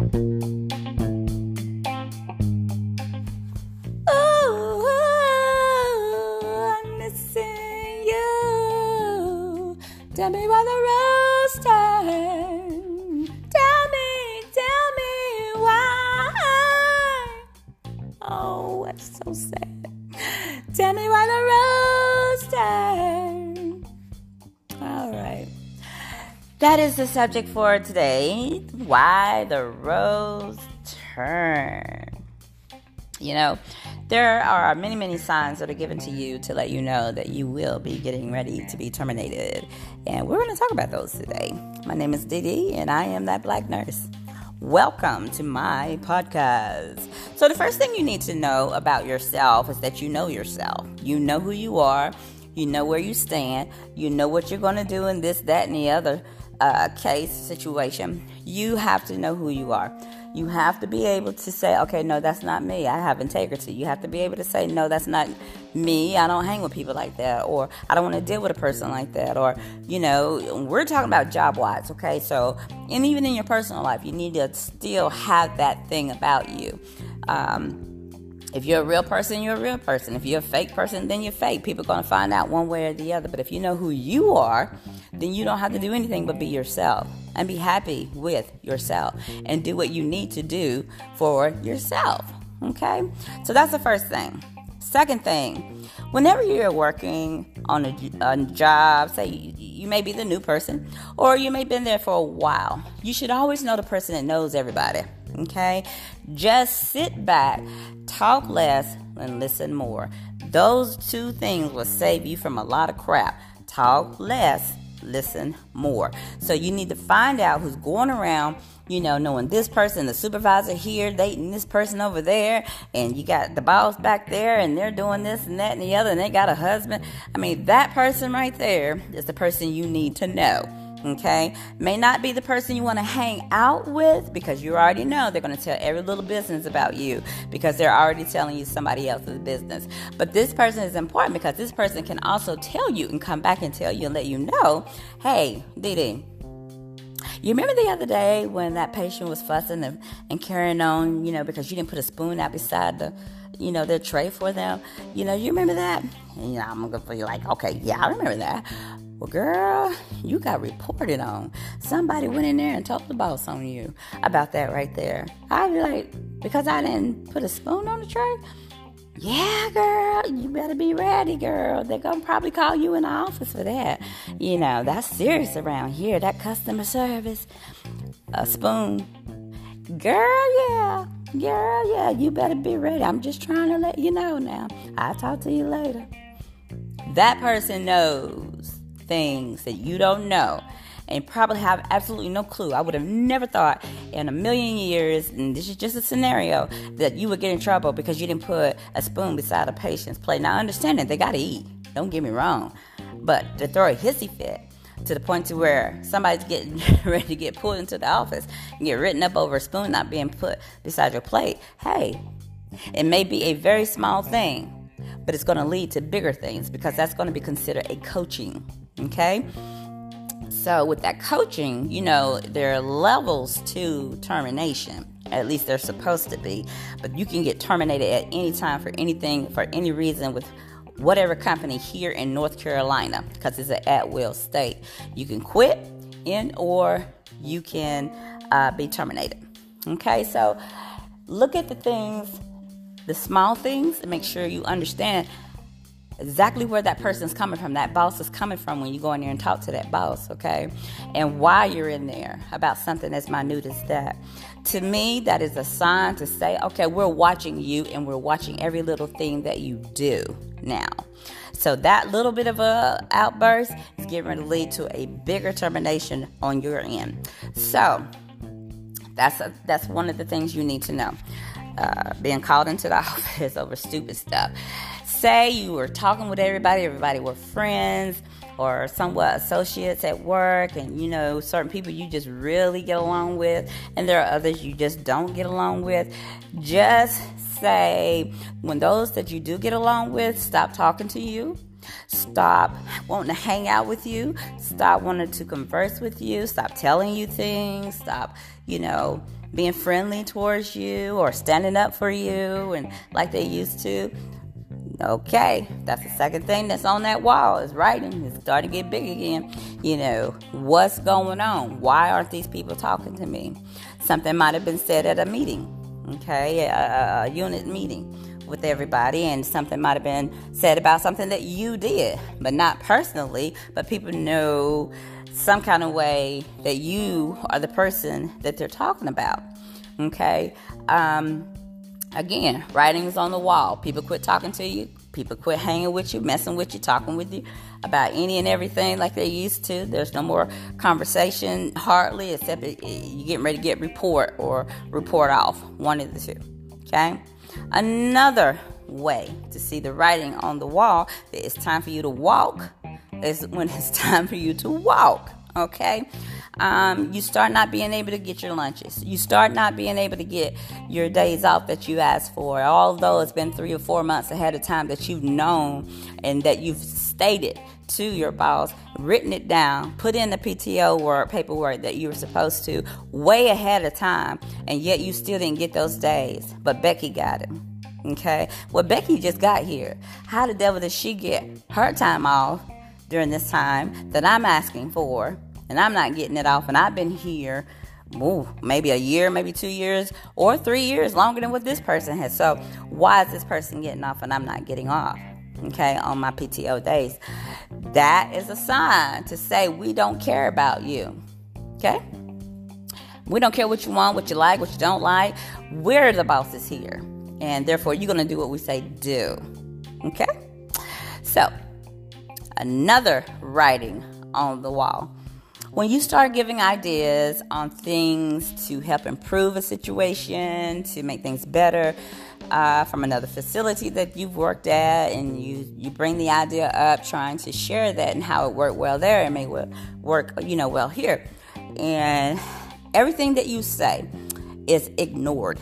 Oh, tell me why the rose turn. Tell me, tell me why. Oh, that's so sad. Tell me why the rose turn. All right. That is the subject for today. Why the rose turn. You know, there are many, many signs that are given to you to let you know that you will be getting ready to be terminated. And we're going to talk about those today. My name is Didi, and I am that black nurse. Welcome to my podcast. So, the first thing you need to know about yourself is that you know yourself. You know who you are, you know where you stand, you know what you're going to do and this, that, and the other uh, case, situation. You have to know who you are. You have to be able to say, okay, no, that's not me. I have integrity. You have to be able to say, no, that's not me. I don't hang with people like that. Or I don't want to deal with a person like that. Or, you know, we're talking about job wise, okay? So, and even in your personal life, you need to still have that thing about you. Um, if you're a real person, you're a real person. If you're a fake person, then you're fake. People are going to find out one way or the other. But if you know who you are, then you don't have to do anything but be yourself and be happy with yourself and do what you need to do for yourself. Okay? So that's the first thing. Second thing, whenever you're working on a, a job, say you, you, may be the new person or you may have been there for a while, you should always know the person that knows everybody. Okay? Just sit back, talk less, and listen more. Those two things will save you from a lot of crap. Talk less listen more. So you need to find out who's going around, you know, knowing this person, the supervisor here, dating this person over there, and you got the boss back there, and they're doing this and that and the other, and they got a husband. I mean, that person right there is the person you need to know. Okay, may not be the person you want to hang out with because you already know they're going to tell every little business about you because they're already telling you somebody else's business. But this person is important because this person can also tell you and come back and tell you and let you know, hey, Didi, you remember the other day when that patient was fussing and, and carrying on, you know, because you didn't put a spoon out beside the, you know, their tray for them? You know, you remember that? And, you know, I'm to be like, okay, yeah, I remember that. Well, girl, you got reported on. Somebody went in there and told the boss on you about that right there. I'd be like, because I didn't put a spoon on the tray? Yeah, girl, you better be ready, girl. They're gonna probably call you in the office for that. You know, that's serious around here. That customer service, a spoon. Girl, yeah, girl, yeah, you better be ready. I'm just trying to let you know now. I'll talk to you later. That person knows things that you don't know and probably have absolutely no clue. I would have never thought in a million years, and this is just a scenario, that you would get in trouble because you didn't put a spoon beside a patient's plate. Now, understand understanding they got to eat. Don't get me wrong, but to throw a hissy fit to the point to where somebody's getting ready to get pulled into the office and get written up over a spoon not being put beside your plate. Hey, it may be a very small thing, but it's going to lead to bigger things because that's going to be considered a coaching Okay? So, with that coaching, you know, there are levels to termination. At least they're supposed to be. But you can get terminated at any time for anything, for any reason, with whatever company here in North Carolina, because it's an at will state. You can quit in or you can uh, be terminated. Okay, so look at the things, the small things, and make sure you understand exactly where that person's coming from, that boss is coming from when you go in there and talk to that boss, okay? And why you're in there about something as minute as that. To me, that is a sign to say, okay, we're watching you and we're watching every little thing that you do now. So that little bit of a outburst is getting to lead to a bigger termination on your end. So that's a, that's one of the things you need to know. Uh, being called into the office over stupid stuff say you were talking with everybody, everybody were friends or somewhat associates at work, and you know, certain people you just really get along with, and there are others you just don't get along with, just say when those that you do get along with stop talking to you stop wanting to hang out with you, stop wanting to converse with you, stop telling you things, stop, you know, being friendly towards you or standing up for you and like they used to. Okay, that's the second thing that's on that wall is writing. It's starting to get big again. You know, what's going on? Why aren't these people talking to me? Something might have been said at a meeting, okay, a, a unit meeting with everybody, and something might have been said about something that you did, but not personally, but people know some kind of way that you are the person that they're talking about, okay? Um, Again, writings on the wall. People quit talking to you. People quit hanging with you, messing with you, talking with you about any and everything like they used to. There's no more conversation, hardly, except you're getting ready to get report or report off. One of the two. Okay? Another way to see the writing on the wall that it's time for you to walk is when it's time for you to walk. Okay? Um, you start not being able to get your lunches. You start not being able to get your days off that you asked for. Although it's been three or four months ahead of time that you've known and that you've stated to your boss, written it down, put in the PTO work, paperwork that you were supposed to way ahead of time, and yet you still didn't get those days. But Becky got it. Okay? Well, Becky just got here. How the devil did she get her time off during this time that I'm asking for? And I'm not getting it off, and I've been here, ooh, maybe a year, maybe two years, or three years longer than what this person has. So, why is this person getting off and I'm not getting off? Okay, on my PTO days. That is a sign to say we don't care about you. Okay? We don't care what you want, what you like, what you don't like. We're the bosses here. And therefore, you're going to do what we say do. Okay? So, another writing on the wall when you start giving ideas on things to help improve a situation, to make things better uh, from another facility that you've worked at, and you, you bring the idea up, trying to share that and how it worked well there and may work, you know, well here. And everything that you say is ignored.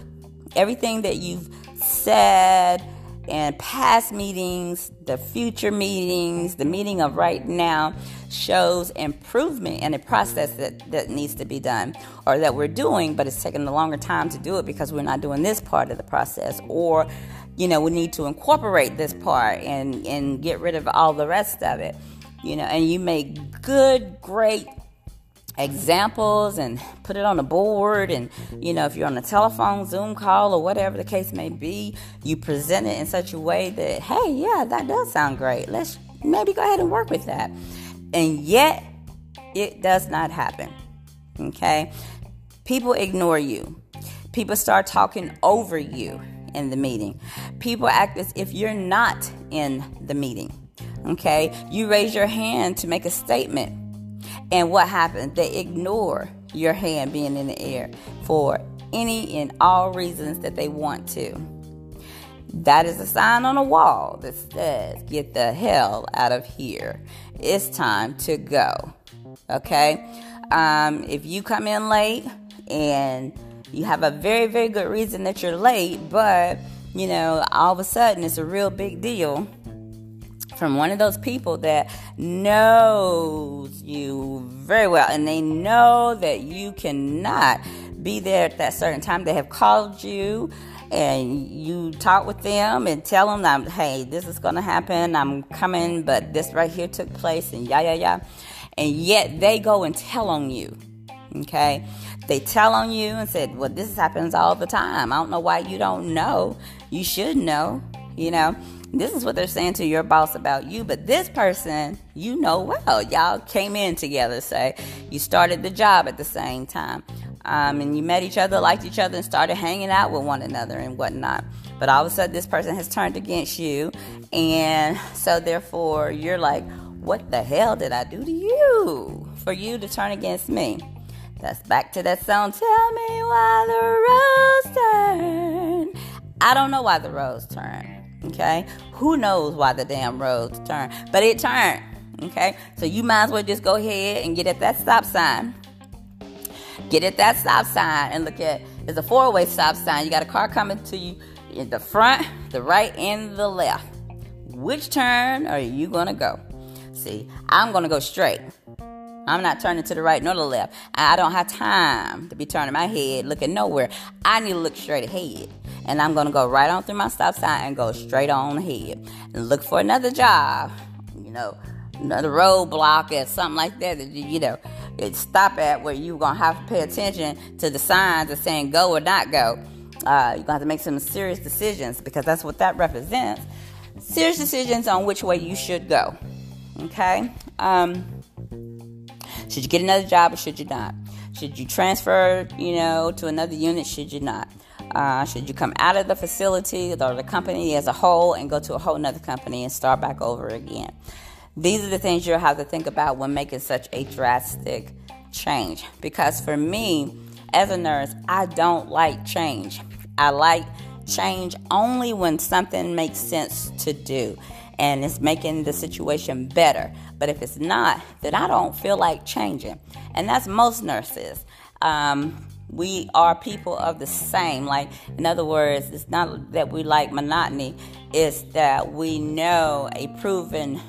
Everything that you've said, and past meetings, the future meetings, the meeting of right now shows improvement in a process that, that needs to be done or that we're doing, but it's taking a longer time to do it because we're not doing this part of the process. Or, you know, we need to incorporate this part and, and get rid of all the rest of it. You know, and you make good, great examples and put it on a board and you know if you're on a telephone zoom call or whatever the case may be you present it in such a way that hey yeah that does sound great let's maybe go ahead and work with that and yet it does not happen okay people ignore you people start talking over you in the meeting people act as if you're not in the meeting okay you raise your hand to make a statement and what happens? They ignore your hand being in the air for any and all reasons that they want to. That is a sign on a wall that says, Get the hell out of here. It's time to go. Okay? Um, if you come in late and you have a very, very good reason that you're late, but you know, all of a sudden it's a real big deal from one of those people that knows you very well and they know that you cannot be there at that certain time. They have called you and you talk with them and tell them that, hey, this is going to happen. I'm coming, but this right here took place and yeah, yeah, yeah. And yet they go and tell on you. Okay. They tell on you and said, well, this happens all the time. I don't know why you don't know. You should know, you know. This is what they're saying to your boss about you, but this person you know well. Y'all came in together, say you started the job at the same time, um, and you met each other, liked each other, and started hanging out with one another and whatnot. But all of a sudden, this person has turned against you, and so therefore you're like, "What the hell did I do to you for you to turn against me?" That's back to that song. Tell me why the rose turned. I don't know why the rose turned. Okay? Who knows why the damn roads turn? But it turned. Okay? So you might as well just go ahead and get at that stop sign. Get at that stop sign and look at it's a four-way stop sign. You got a car coming to you in the front, the right, and the left. which turn are you to go? See, I'm to go straight. I'm not turning to the right nor the left. I don't have time to be turning my head looking nowhere. I need to look straight ahead. And I'm to go right on through my stop sign and go straight on ahead and look for another job, you know, another roadblock or something like that that you know stop at where you're to have to pay attention to the signs of saying go or not go. Uh, you're to have to make some serious decisions because that's what that represents. Serious decisions on which way you should go. Okay? Um, should you get another job or should you not? Should you transfer, you know, to another unit? Should you not? Uh, should you come out of the facility or the company as a whole and go to a whole nother company and start back over again? These are the things you'll have to think about when making such a drastic change. Because for me, as a nurse, I don't like change. I like change only when something makes sense to do and it's making the situation better. But if it's not, then I don't feel like changing. And that's most nurses. Um, we are people of the same. Like, in other words, it's not that we like monotony, it's that we know a proven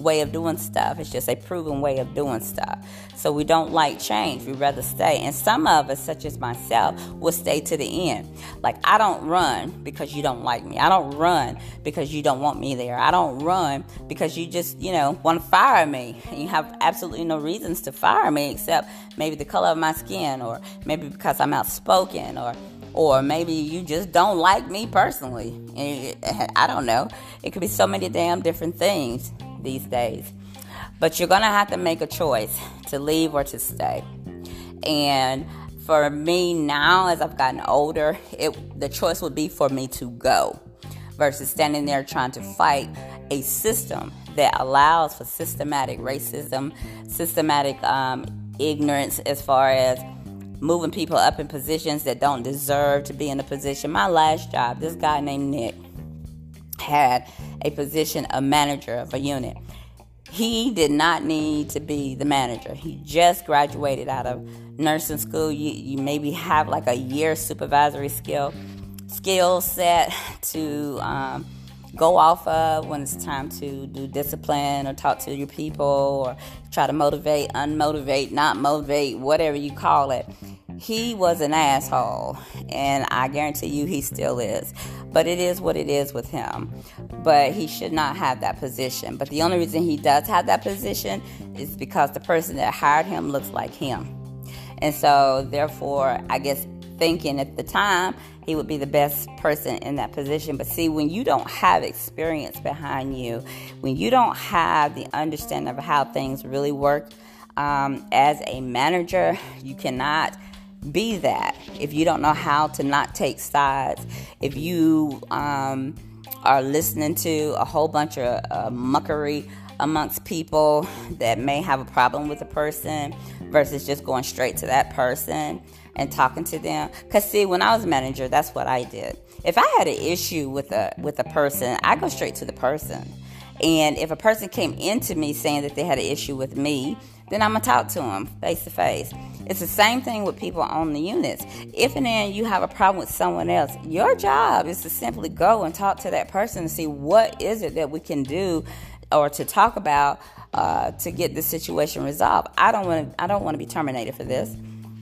way of doing stuff. It's just a proven way of doing stuff. So we don't like change. We rather stay. And some of us, such as myself, will stay to the end. Like I don't run because you don't like me. I don't run because you don't want me there. I don't run because you just, you know, want to fire me. And you have absolutely no reasons to fire me except maybe the color of my skin or maybe because I'm outspoken or or maybe you just don't like me personally. I don't know. It could be so many damn different things these days. But you're going to have to make a choice to leave or to stay. And for me now, as I've gotten older, it, the choice would be for me to go versus standing there trying to fight a system that allows for systematic racism, systematic um, ignorance as far as moving people up in positions that don't deserve to be in a position. My last job, this guy named Nick had a position of manager of a unit. He did not need to be the manager. He just graduated out of nursing school. You, you maybe have like a year supervisory skill skill set to um, go off of when it's time to do discipline or talk to your people or try to motivate, unmotivate, not motivate, whatever you call it. He was an asshole, and I guarantee you he still is. But it is what it is with him. But he should not have that position. But the only reason he does have that position is because the person that hired him looks like him. And so, therefore, I guess thinking at the time he would be the best person in that position. But see, when you don't have experience behind you, when you don't have the understanding of how things really work um, as a manager, you cannot be that. If you don't know how to not take sides if you um, are listening to a whole bunch of uh, muckery amongst people that may have a problem with a person versus just going straight to that person and talking to them. Because see when i was a manager that's what i did. If i had an issue with a with a person i go straight to the person. And if a person came into me saying that they had an issue with me then I'm gonna talk to them face to face. It's the same thing with people on the units. If and then you have a problem with someone else, your job is to simply go and talk to that person and see what is it that we can do or to talk about uh, to get the situation resolved. I don't want to. I don't want to be terminated for this.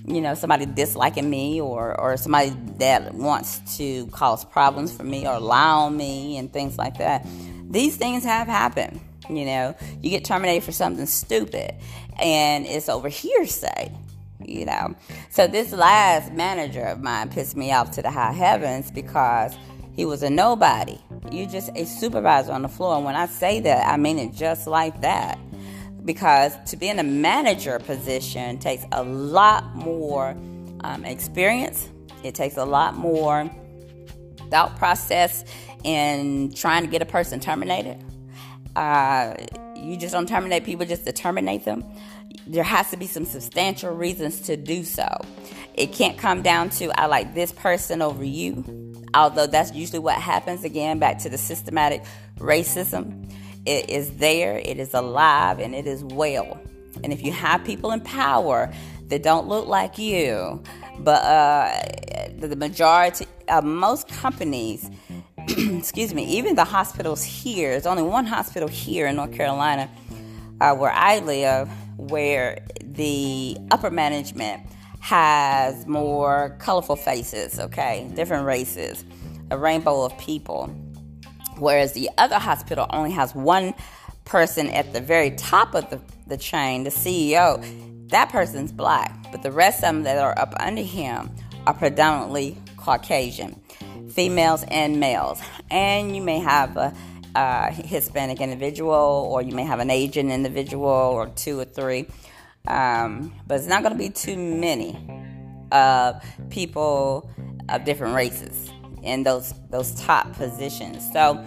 You know, somebody disliking me or or somebody that wants to cause problems for me or lie on me and things like that. These things have happened. You know, you get terminated for something stupid and it's over hearsay. You know, so this last manager of mine pissed me off to the high heavens because he was a nobody. You're just a supervisor on the floor. And when I say that, I mean it just like that. Because to be in a manager position takes a lot more um, experience, it takes a lot more thought process in trying to get a person terminated. Uh, you just don't terminate people just to terminate them. There has to be some substantial reasons to do so. It can't come down to I like this person over you, although that's usually what happens. Again, back to the systematic racism. It is there, it is alive, and it is well. And if you have people in power that don't look like you, but uh, the majority of most companies excuse me, even the hospitals here, there's only one hospital here in North Carolina uh, where I live where the upper management has more colorful faces, okay, different races, a rainbow of people. Whereas the other hospital only has one person at the very top of the, the chain, the CEO. That person's black, but the rest of them that are up under him are predominantly Caucasian, females and males. And you may have a, a Hispanic individual, or you may have an Asian individual, or two or three. Um, but it's not going to be too many uh, people of different races in those those top positions. So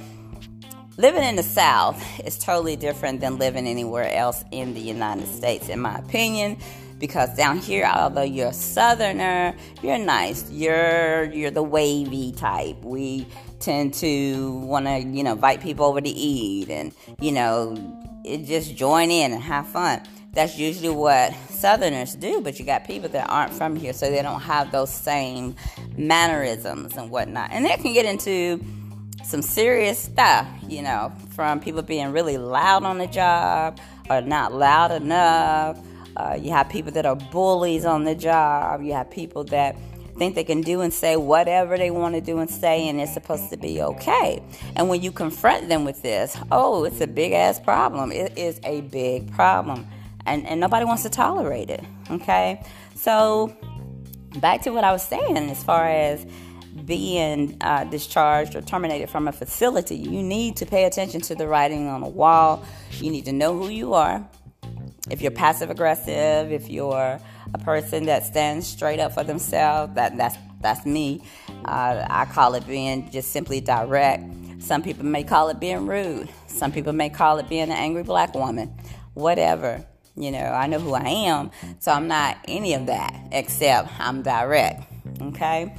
living in the South is totally different than living anywhere else in the United States, in my opinion. Because down here, although you're a Southerner, you're nice. You're you're the wavy type. We tend to want to you know invite people over to eat and you know just join in and have fun. That's usually what Southerners do, but you got people that aren't from here, so they don't have those same mannerisms and whatnot. And that can get into some serious stuff, you know, from people being really loud on the job or not loud enough. Uh, you have people that are bullies on the job. You have people that think they can do and say whatever they want to do and say, and it's supposed to be okay. And when you confront them with this, oh, it's a big ass problem. It is a big problem. And, and nobody wants to tolerate it. Okay? So, back to what I was saying as far as being uh, discharged or terminated from a facility, you need to pay attention to the writing on the wall. You need to know who you are. If you're passive aggressive, if you're a person that stands straight up for themselves, that that's that's me. Uh, I call it being just simply direct. Some people may call it being rude. Some people may call it being an angry black woman. Whatever. You know, I know who I am, so I'm not any of that except I'm direct. Okay?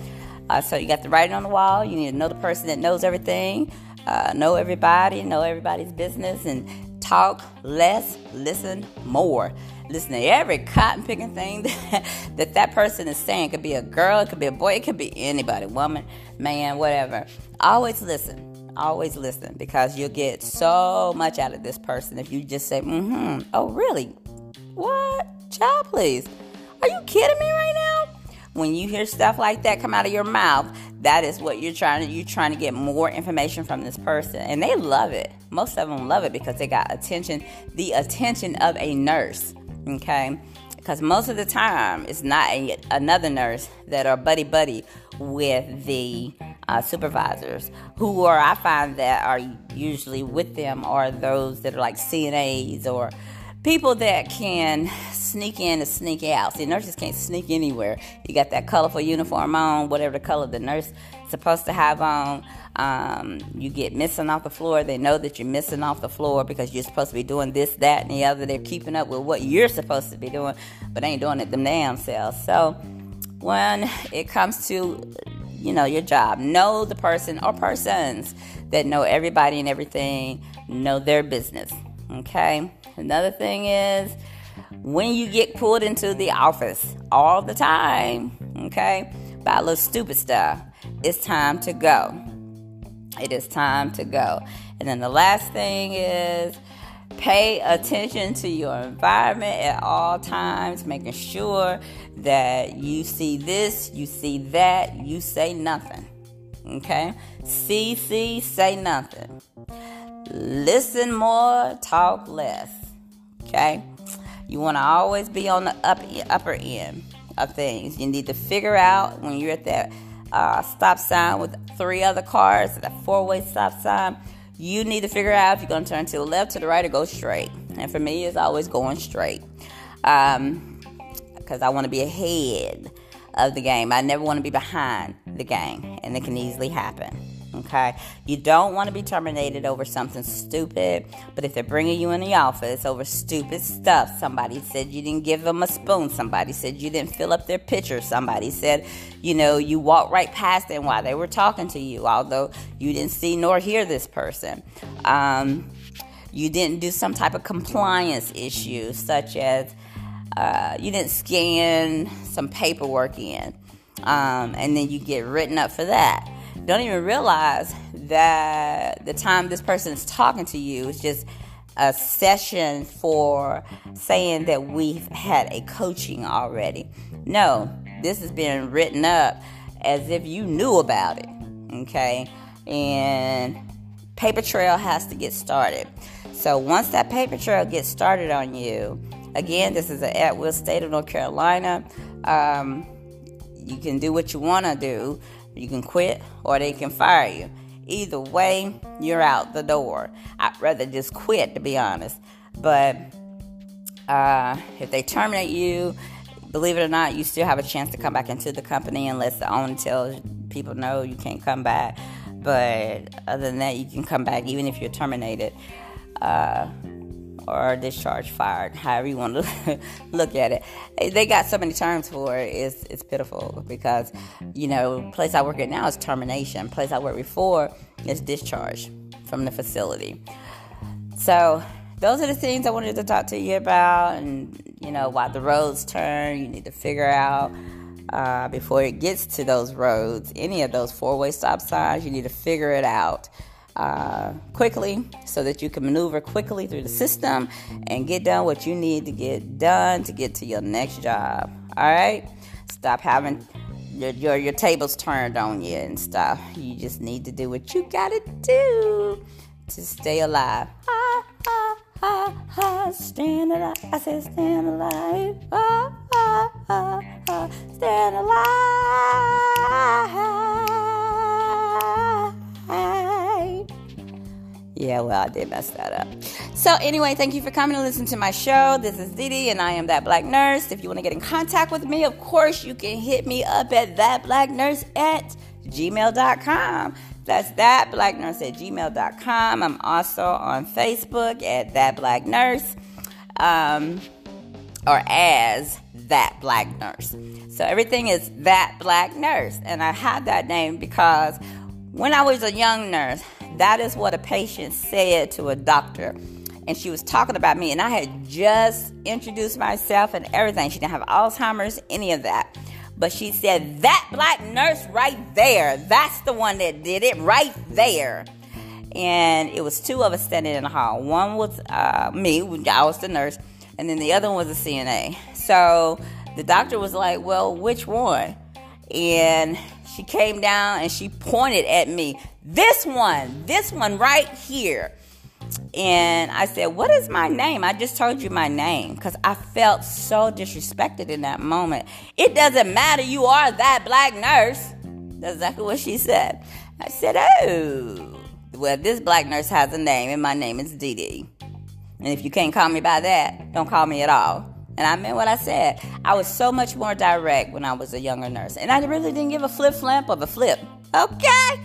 Uh, so you got the writing on the wall. You need to know the person that knows everything, uh, know everybody, know everybody's business, and talk less, listen more. Listen to every cotton picking thing that, that that person is saying. It could be a girl, it could be a boy, it could be anybody, woman, man, whatever. Always listen. Always listen because you'll get so much out of this person if you just say, mm hmm, oh, really? What? Child, please. Are you kidding me right now? when you hear stuff like that come out of your mouth, that is what you're trying to you're trying to get more information from this person. And they love it. Most of them love it because they got attention, the attention of a nurse. Okay? Because most of the time it's not a, another nurse that are buddy buddy with the uh, supervisors who are I find that are usually with them are those that are like CNAs or people that can sneak in and sneak out. See, nurses can't sneak anywhere. You got that colorful uniform on, whatever the color the nurse supposed to have on. Um, you get missing off the floor. They know that you're missing off the floor because you're supposed to be doing this, that, and the other. They're keeping up with what you're supposed to be doing, but ain't doing it them damn selves. So when it comes to you know your job, know the person or persons that know everybody and everything, know their business. Okay. Another thing is when you get pulled into the office all the time, okay, by a little stupid stuff, it's time to go. It is time to go. And then the last thing is pay attention to your environment at all times, making sure that you see this, you see that, you say nothing. Okay? See, see, say nothing. Listen more, talk less. Okay? You want to always be on the up, upper end of things. You need to figure out when you're at that uh, stop sign with three other cars, that four way stop sign, you need to figure out if you're going to turn to the left, to the right, or go straight. And for me, it's always going straight. Because um, I want to be ahead of the game. I never want to be behind the game, and it can easily happen. Okay, you don't want to be terminated over something stupid, but if they're bringing you in the office over stupid stuff, somebody said you didn't give them a spoon, somebody said you didn't fill up their pitcher, somebody said, you know, you walked right past them while they were talking to you, although you didn't see nor hear this person. Um, you didn't do some type of compliance issue, such as uh, you didn't scan some paperwork in, um, and then you get written up for that don't even realize that the time this person is talking to you is just a session for saying that we've had a coaching already. No, this has been written up as if you knew about it. Okay? And paper trail has to get started. So once that paper trail gets started on you, again, this is an at will state of North Carolina. Um, you can do what you want to do. You can quit or they can fire you. Either way, you're out the door. I'd rather just quit, to be honest. But uh, if they terminate you, believe it or not, you still have a chance to come back into the company unless the owner tells people no, you can't come back. But other than that, you can come back even if you're terminated. Uh, or discharged, fired, however you want to look at it. They got so many terms for it. It's, it's pitiful because, you know, place I work at now is termination. Place I worked before is discharge from the facility. So those are the things I wanted to talk to you about, and you know why the roads turn. You need to figure out uh, before it gets to those roads, any of those four-way stop signs. You need to figure it out uh, quickly so that you can maneuver quickly through the system and get done what you need to get done to get to your next job. All right? Stop having your, your, your tables turned on you and stuff. You just need to do what you gotta do to stay alive. Ah, ah, ah, ah, stand alive. I said, stand alive. Ah, ah, ah, ah, stand alive. Yeah, well, I did mess that up. So, anyway, thank you for coming to listen to my show. This is Didi, and I am that black nurse. If you want to get in contact with me, of course, you can hit me up at thatblacknurse at gmail.com. That's that black nurse at gmail.com. I'm also on Facebook at that black nurse um, or as that black nurse. So everything is that black nurse. And I had that name because when I was a young nurse, that is what a patient said to a doctor. And she was talking about me, and I had just introduced myself and everything. She didn't have Alzheimer's, any of that. But she said, That black nurse right there, that's the one that did it right there. And it was two of us standing in the hall. One was uh, me, I was the nurse, and then the other one was a CNA. So the doctor was like, Well, which one? And she came down and she pointed at me. This one, this one right here. And I said, What is my name? I just told you my name because I felt so disrespected in that moment. It doesn't matter, you are that black nurse. That's exactly what she said. I said, Oh, well, this black nurse has a name, and my name is Dee Dee. And if you can't call me by that, don't call me at all. And I meant what I said. I was so much more direct when I was a younger nurse. And I really didn't give a flip flamp of a flip. Okay?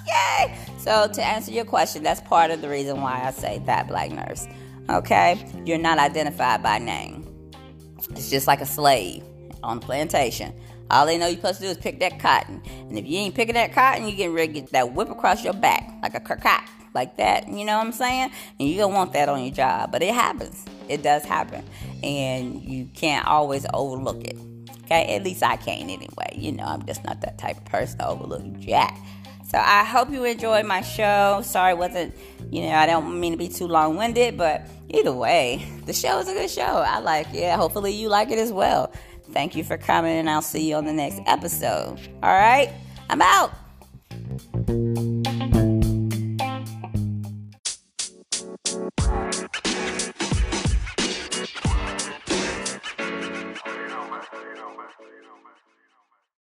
Okay. So, to answer your question, that's part of the reason why I say that black nurse. Okay? You're not identified by name. It's just like a slave on the plantation. All they know you're supposed to do is pick that cotton. And if you ain't picking that cotton, you get ready to get that whip across your back like a kerkot, like that. You know what I'm saying? And you don't want that on your job. But it happens. It does happen. And you can't always overlook it. Okay, at least I can't anyway. You know, I'm just not that type of person to overlook Jack. So I hope you enjoyed my show. Sorry, wasn't, you know, I don't mean to be too long winded, but either way, the show is a good show. I like it. Hopefully, you like it as well. Thank you for coming, and I'll see you on the next episode. All right, I'm out.